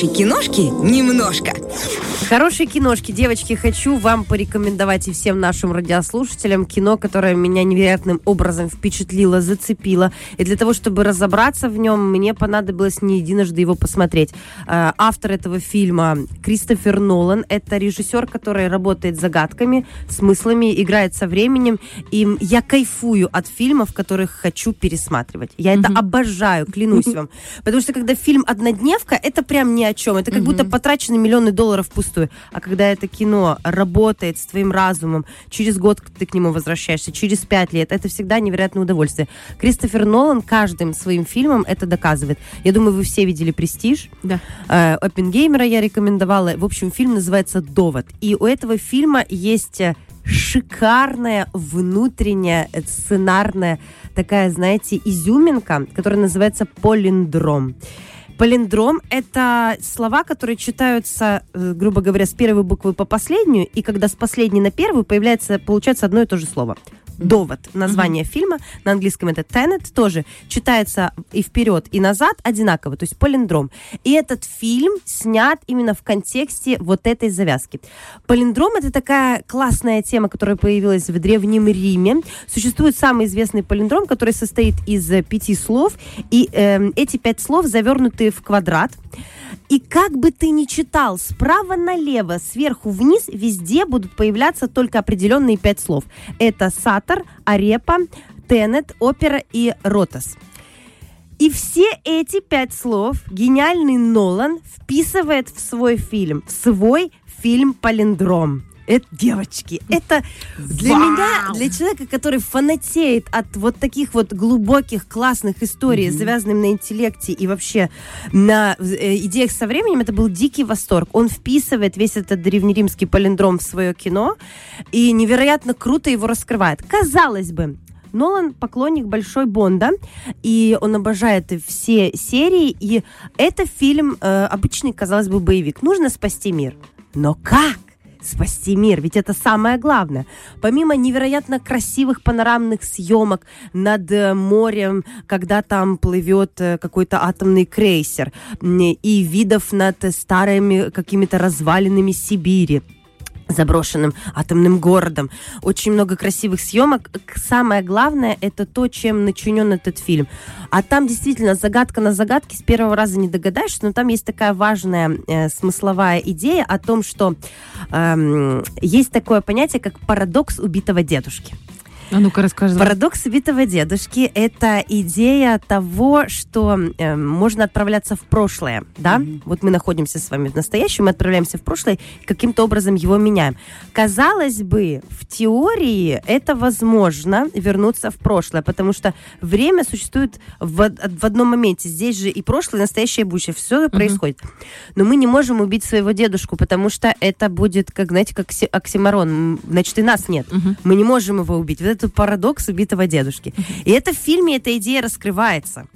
Хорошей киношки немножко. Хорошие киношки, девочки, хочу вам порекомендовать и всем нашим радиослушателям кино, которое меня невероятным образом впечатлило, зацепило. И для того, чтобы разобраться в нем, мне понадобилось не единожды его посмотреть. Э, автор этого фильма Кристофер Нолан. Это режиссер, который работает с загадками, смыслами, играет со временем. И я кайфую от фильмов, которых хочу пересматривать. Я это обожаю, клянусь вам. Потому что когда фильм «Однодневка», это прям ни о чем. Это как будто потрачены миллионы долларов впустую. А когда это кино работает с твоим разумом, через год ты к нему возвращаешься, через пять лет, это всегда невероятное удовольствие. Кристофер Нолан каждым своим фильмом это доказывает. Я думаю, вы все видели «Престиж». Да. Э, Оппенгеймера я рекомендовала. В общем, фильм называется «Довод». И у этого фильма есть э, шикарная внутренняя э, сценарная такая, знаете, изюминка, которая называется полиндром. Полиндром – это слова, которые читаются, э, грубо говоря, с первой буквы по последнюю, и когда с последней на первую появляется, получается одно и то же слово. Довод. Название фильма на английском это Tenet тоже читается и вперед, и назад одинаково, то есть полиндром. И этот фильм снят именно в контексте вот этой завязки. Полиндром это такая классная тема, которая появилась в Древнем Риме. Существует самый известный полиндром, который состоит из э, пяти слов, и эм, эти пять слов завернуты в квадрат. И как бы ты ни читал справа налево, сверху вниз, везде будут появляться только определенные пять слов. Это Сатор, Арепа, Тенет, Опера и Ротас. И все эти пять слов гениальный Нолан вписывает в свой фильм, в свой фильм «Палиндром». Это, девочки, это для Вау! меня, для человека, который фанатеет от вот таких вот глубоких, классных историй, завязанных на интеллекте и вообще на э, идеях со временем, это был дикий восторг. Он вписывает весь этот древнеримский палиндром в свое кино и невероятно круто его раскрывает. Казалось бы, Нолан поклонник большой Бонда, и он обожает все серии, и это фильм э, обычный, казалось бы, боевик. Нужно спасти мир. Но как? Спасти мир, ведь это самое главное. Помимо невероятно красивых панорамных съемок над э, морем, когда там плывет э, какой-то атомный крейсер, и видов над старыми какими-то развалинами Сибири, заброшенным атомным городом. Очень много красивых съемок. Самое главное, это то, чем начинен этот фильм. А там действительно загадка на загадке с первого раза не догадаешься, но там есть такая важная э, смысловая идея о том, что эм, есть такое понятие, как парадокс убитого дедушки. А ну-ка расскажи. Парадокс убитого дедушки – это идея того, что э, можно отправляться в прошлое, да? Вот мы находимся с вами в настоящем, мы отправляемся в прошлое, каким-то образом его меняем. Казалось бы, в теории это возможно вернуться в прошлое, потому что время существует в, в одном моменте. Здесь же и прошлое, и настоящее, и будущее. Все происходит. Но мы не можем убить своего дедушку, потому что это будет, как, знаете, как окси- оксиморон. Значит, и нас нет. Мы не можем его убить. Вот это парадокс убитого дедушки. И это в фильме эта идея раскрывается.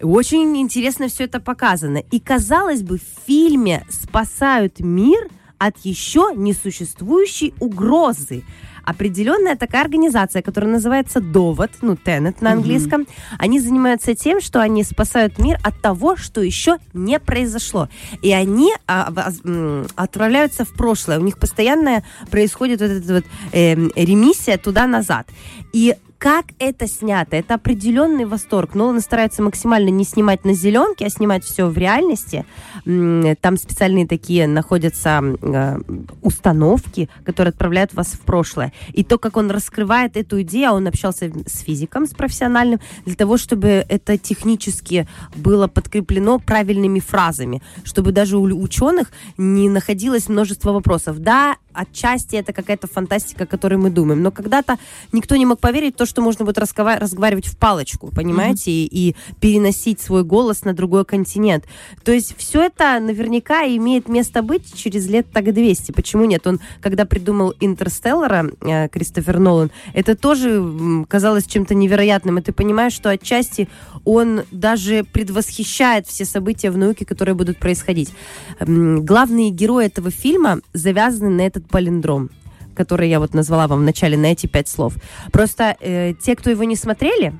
Очень интересно все это показано. И, казалось бы, в фильме спасают мир от еще несуществующей угрозы. Определенная такая организация, которая называется Довод, ну, Тенет на английском, они занимаются тем, что они спасают мир от того, что еще не произошло. И они а, м, отправляются в прошлое. У них постоянно происходит вот эта вот эм, ремиссия туда-назад. И как это снято, это определенный восторг. Нолан старается максимально не снимать на зеленке, а снимать все в реальности. Там специальные такие находятся э, установки, которые отправляют вас в прошлое. И то, как он раскрывает эту идею, а он общался с физиком, с профессиональным, для того, чтобы это технически было подкреплено правильными фразами, чтобы даже у ученых не находилось множество вопросов. Да, отчасти это какая-то фантастика, о которой мы думаем, но когда-то никто не мог поверить в то, что можно будет разгова- разговаривать в палочку, понимаете, и, и переносить свой голос на другой континент. То есть все это наверняка имеет место быть через лет так 200. Почему нет? Он, когда придумал «Интерстеллара», э, Кристофер Нолан, это тоже казалось чем-то невероятным. И ты понимаешь, что отчасти он даже предвосхищает все события в науке, которые будут происходить. Главные герои этого фильма завязаны на этот палиндром который я вот назвала вам в начале, на эти пять слов. Просто э, те, кто его не смотрели,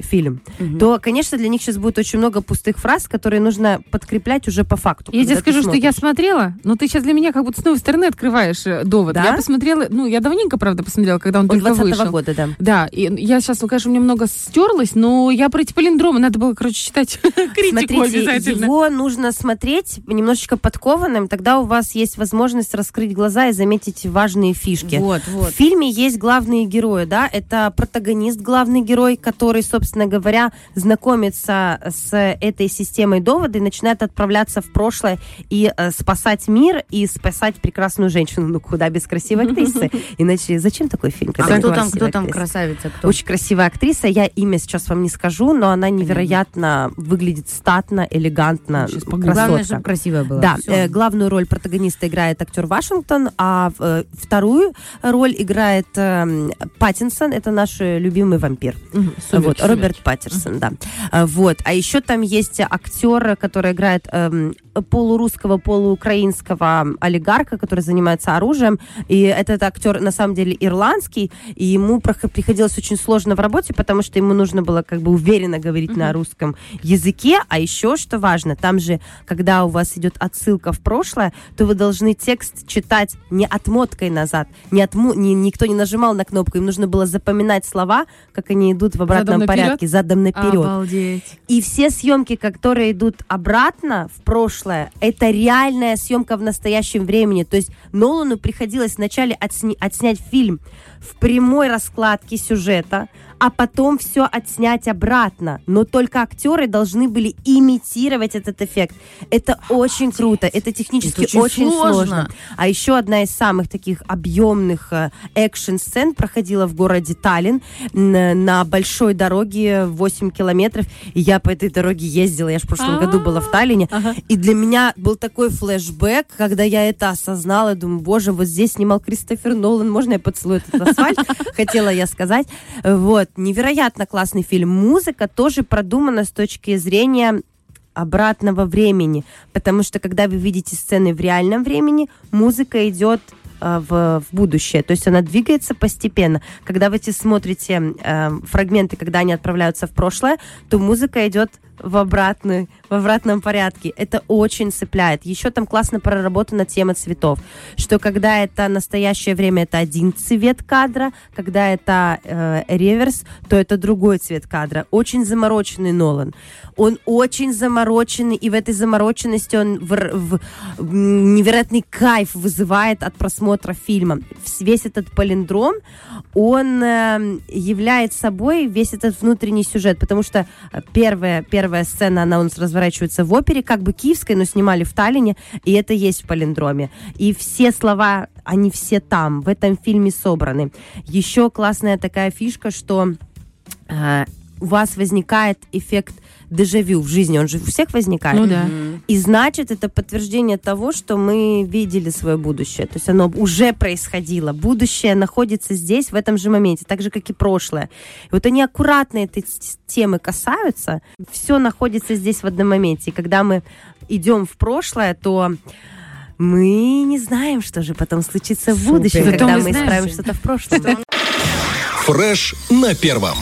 фильм, то, конечно, для них сейчас будет очень много пустых фраз, которые нужно подкреплять уже по факту. Я тебе скажу, что я смотрела, но ты сейчас для меня как будто с новой стороны открываешь э, довод. Да? Я посмотрела, ну, я давненько, правда, посмотрела, когда он, Он только 20 вышел. года, да. Да, и я сейчас, ну, конечно, у меня много стерлось, но я про эти палиндромы, надо было, короче, читать критику Смотрите, обязательно. его нужно смотреть немножечко подкованным, тогда у вас есть возможность раскрыть глаза и заметить важные фишки. Вот, вот. В фильме есть главные герои, да, это протагонист, главный герой, который, собственно говоря, знакомится с этой системой довода и начинает отправляться в прошлое и э, спасать мир и спасать прекрасную женщину. Ну, куда без красивой актрисы? Иначе зачем такой фильм? А кто там, кто там красавица? Кто? Очень красивая актриса. Я имя сейчас вам не скажу, но она невероятно выглядит статно, элегантно. Главное, чтобы красивая была. Да, э, главную роль протагониста играет актер Вашингтон, а э, вторую роль играет э, Паттинсон, это наш э, любимый вампир. Мгм, вот, Роберт Паттерсон, да. А, Вот. А еще там есть актер, который играет эм, полурусского, полуукраинского олигарха, который занимается оружием. И этот актер на самом деле ирландский, и ему приходилось очень сложно в работе, потому что ему нужно было как бы уверенно говорить на русском языке. А еще, что важно, там же, когда у вас идет отсылка в прошлое, то вы должны текст читать не отмоткой назад, не отму, не, никто не нажимал на кнопку, им нужно было запоминать слова, как они идут в обратном наперед? порядке, задом наперед. Обалдеть. И все съемки, которые идут обратно в прошлое, это реальная съемка в настоящем времени. То есть Нолану приходилось вначале отсни- отснять фильм в прямой раскладке сюжета, а потом все отснять обратно. Но только актеры должны были имитировать этот эффект. Это очень круто, это технически Это очень очень, сложно. сложно. А еще одна из самых таких объемных экшн-сцен проходила в городе Таллин на большой дороге 8 километров. И я по этой дороге ездила, я же в прошлом году была в Таллине. И для меня был такой флешбэк, когда я это осознала, думаю, боже, вот здесь снимал Кристофер Нолан, можно я поцелую этот асфальт? Хотела я сказать. Вот, невероятно классный фильм. Музыка тоже продумана с точки зрения обратного времени, потому что когда вы видите сцены в реальном времени, музыка идет в, в будущее, то есть она двигается постепенно. Когда вы смотрите э, фрагменты, когда они отправляются в прошлое, то музыка идет в, обратную, в обратном порядке. Это очень цепляет. Еще там классно проработана тема цветов, что когда это настоящее время, это один цвет кадра, когда это э, реверс, то это другой цвет кадра. Очень замороченный Нолан. Он очень замороченный, и в этой замороченности он в, в- невероятный кайф вызывает от просмотра фильма. Вс- Весь этот палиндром, он э, является собой весь этот внутренний сюжет, потому что э, первая, первая сцена, она у нас разворачивается в опере, как бы киевской, но снимали в Таллине, и это есть в палиндроме. И все слова, они все там, в этом фильме собраны. Еще классная такая фишка, что э, у вас возникает эффект дежавю в жизни, он же у всех возникает. Ну да. И значит, это подтверждение того, что мы видели свое будущее. То есть оно уже происходило. Будущее находится здесь, в этом же моменте, так же, как и прошлое. И вот они аккуратно этой темы касаются. Все находится здесь в одном моменте. И когда мы идем в прошлое, то мы не знаем, что же потом случится в Супер. будущем, Зато когда мы знаем, исправим что- что-то в прошлом. Фреш на первом.